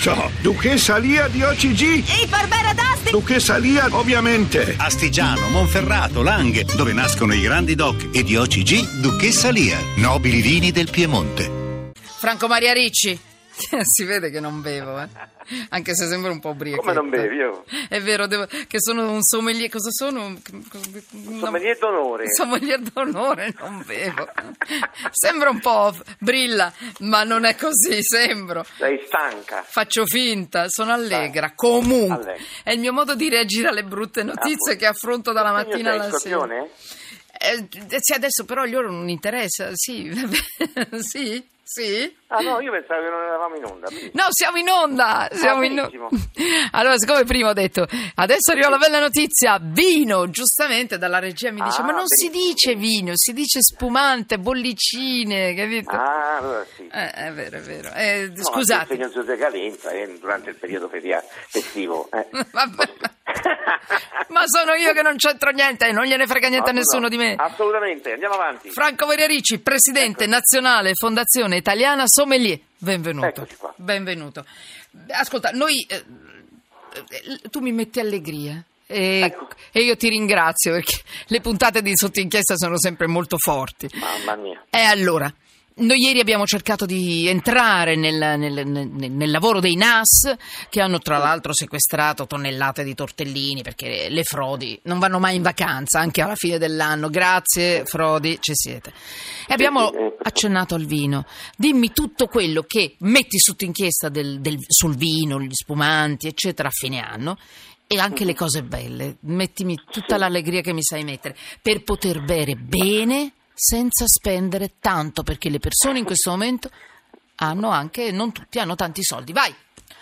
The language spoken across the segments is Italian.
so. Duchessa Lia di OCG. E Barbera d'Asti! Duchessa Lia, ovviamente. Astigiano, Monferrato, Langhe, dove nascono i grandi doc e di OCG Duchessa Lia, nobili vini del Piemonte. Franco Maria Ricci. si vede che non bevo, eh. Anche se sembra un po' ubriaco. Come non bevi? Io? È vero, devo- che sono un sommelier. Cosa sono? Un sommelier d'onore. Sommelier d'onore, non bevo. Sembra un po' brilla, ma non è così, sembro. Sei stanca. Faccio finta, sono allegra. Comunque, Allegra. è il mio modo di reagire alle brutte notizie Ah, che affronto dalla mattina alla sera. scorpione? Eh, sì, adesso però a loro non interessa. Sì, sì, sì. Ah no, io pensavo che non eravamo in onda. quindi- No, siamo in onda! Siamo in benissimo. onda. Allora, siccome prima ho detto adesso arriva la bella notizia, vino, giustamente dalla regia mi dice: Ah, Ma non si benissimo. dice vino, si dice spumante, bollicine, capito? Ah, allora sì. Eh, è vero, è vero. Eh, No, scusate. Il segno di decadenza eh, durante il periodo feria- festivo. eh. Vabbè. Ma sono io che non c'entro niente, non gliene frega niente a No, no, nessuno no. di me. Assolutamente, andiamo avanti. Franco Veriarici, presidente nazionale Fondazione Italiana Sommelier. Benvenuto. Eccoci. Benvenuto. Ascolta, noi eh, eh, tu mi metti allegria. E, Ecco. e io ti ringrazio perché le puntate di sotto inchiesta sono sempre molto forti. Mamma mia. E allora, noi ieri abbiamo cercato di entrare nel, nel- nel- nel lavoro dei NAS che hanno tra l'altro sequestrato tonnellate di tortellini perché le frodi non vanno mai in vacanza anche alla fine dell'anno. Grazie Frodi, ci siete. E abbiamo eh. accennato al vino. Dimmi tutto quello che metti sotto inchiesta del- del- sul vino, gli spumanti, eccetera, a fine anno. E anche le cose belle, mettimi tutta l'allegria che mi sai mettere, per poter bere bene senza spendere tanto, perché le persone in questo momento hanno anche, non tutti hanno tanti soldi. Vai,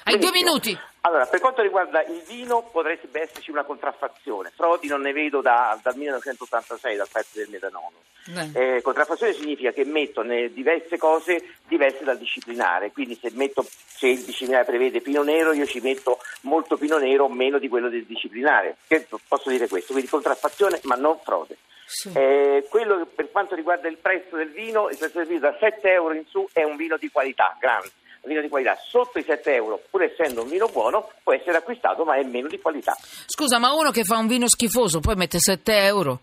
hai due minuti. Allora, per quanto riguarda il vino, potrebbe esserci una contraffazione. Frodi non ne vedo da- dal 1986, dal pezzo del metanolo. Eh, contraffazione significa che metto diverse cose diverse dal disciplinare, quindi se, metto, se il disciplinare prevede pino nero, io ci metto molto pino nero meno di quello del disciplinare. Posso dire questo, quindi contraffazione ma non frode. Sì. Eh, quello per quanto riguarda il prezzo del vino, il prezzo del vino da 7 euro in su è un vino di qualità, grande, un vino di qualità. Sotto i 7 euro, pur essendo un vino buono, può essere acquistato ma è meno di qualità. Scusa, ma uno che fa un vino schifoso poi mette 7 euro?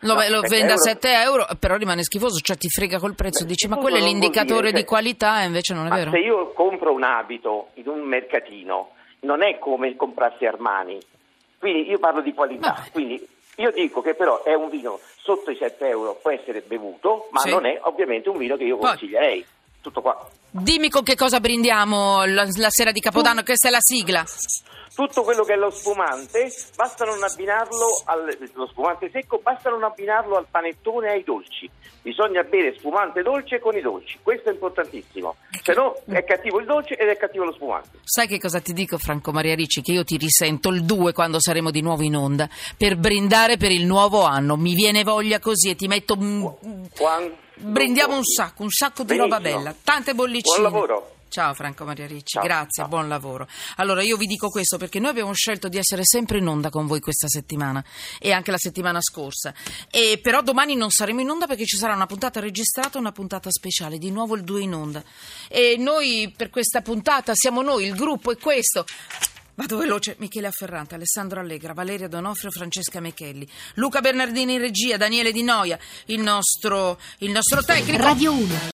Lo, No, lo 7 vende a euro. 7 euro, però rimane schifoso, cioè ti frega col prezzo. Dici, ma quello è l'indicatore dire, di qualità, e invece non è vero. se io compro un abito in un mercatino, non è come comprarsi Armani. Quindi io parlo di qualità. Quindi io dico che però è un vino sotto i 7 euro, può essere bevuto, ma Sì. non è ovviamente un vino che io Poi- consiglierei. Tutto qua. Dimmi con che cosa brindiamo la, la sera di Capodanno, questa è la sigla. Tutto quello che è lo spumante, basta non abbinarlo al lo spumante secco, basta non abbinarlo al panettone e ai dolci. Bisogna bere spumante dolce con i dolci, questo è importantissimo. Se no è cattivo il dolce ed è cattivo lo spumante. Sai che cosa ti dico, Franco Maria Ricci? Che io ti risento il 2 quando saremo di nuovo in onda per brindare per il nuovo anno. Mi viene voglia così e ti metto. Quando Brindiamo un sacco, un sacco di roba Benissimo. bella. Tante bollicine. Buon lavoro. Ciao Franco Maria Ricci, Ciao, grazie, ciao. buon lavoro. Allora io vi dico questo perché noi abbiamo scelto di essere sempre in onda con voi questa settimana e anche la settimana scorsa. E però domani non saremo in onda perché ci sarà una puntata registrata e una puntata speciale, di nuovo il 2 in onda. E noi per questa puntata siamo noi, il gruppo è questo. Vado veloce, Michele Afferrante, Alessandro Allegra, Valeria Donofrio, Francesca Mechelli, Luca Bernardini in regia, Daniele Di Noia, il nostro, il nostro tecnico. Radio 1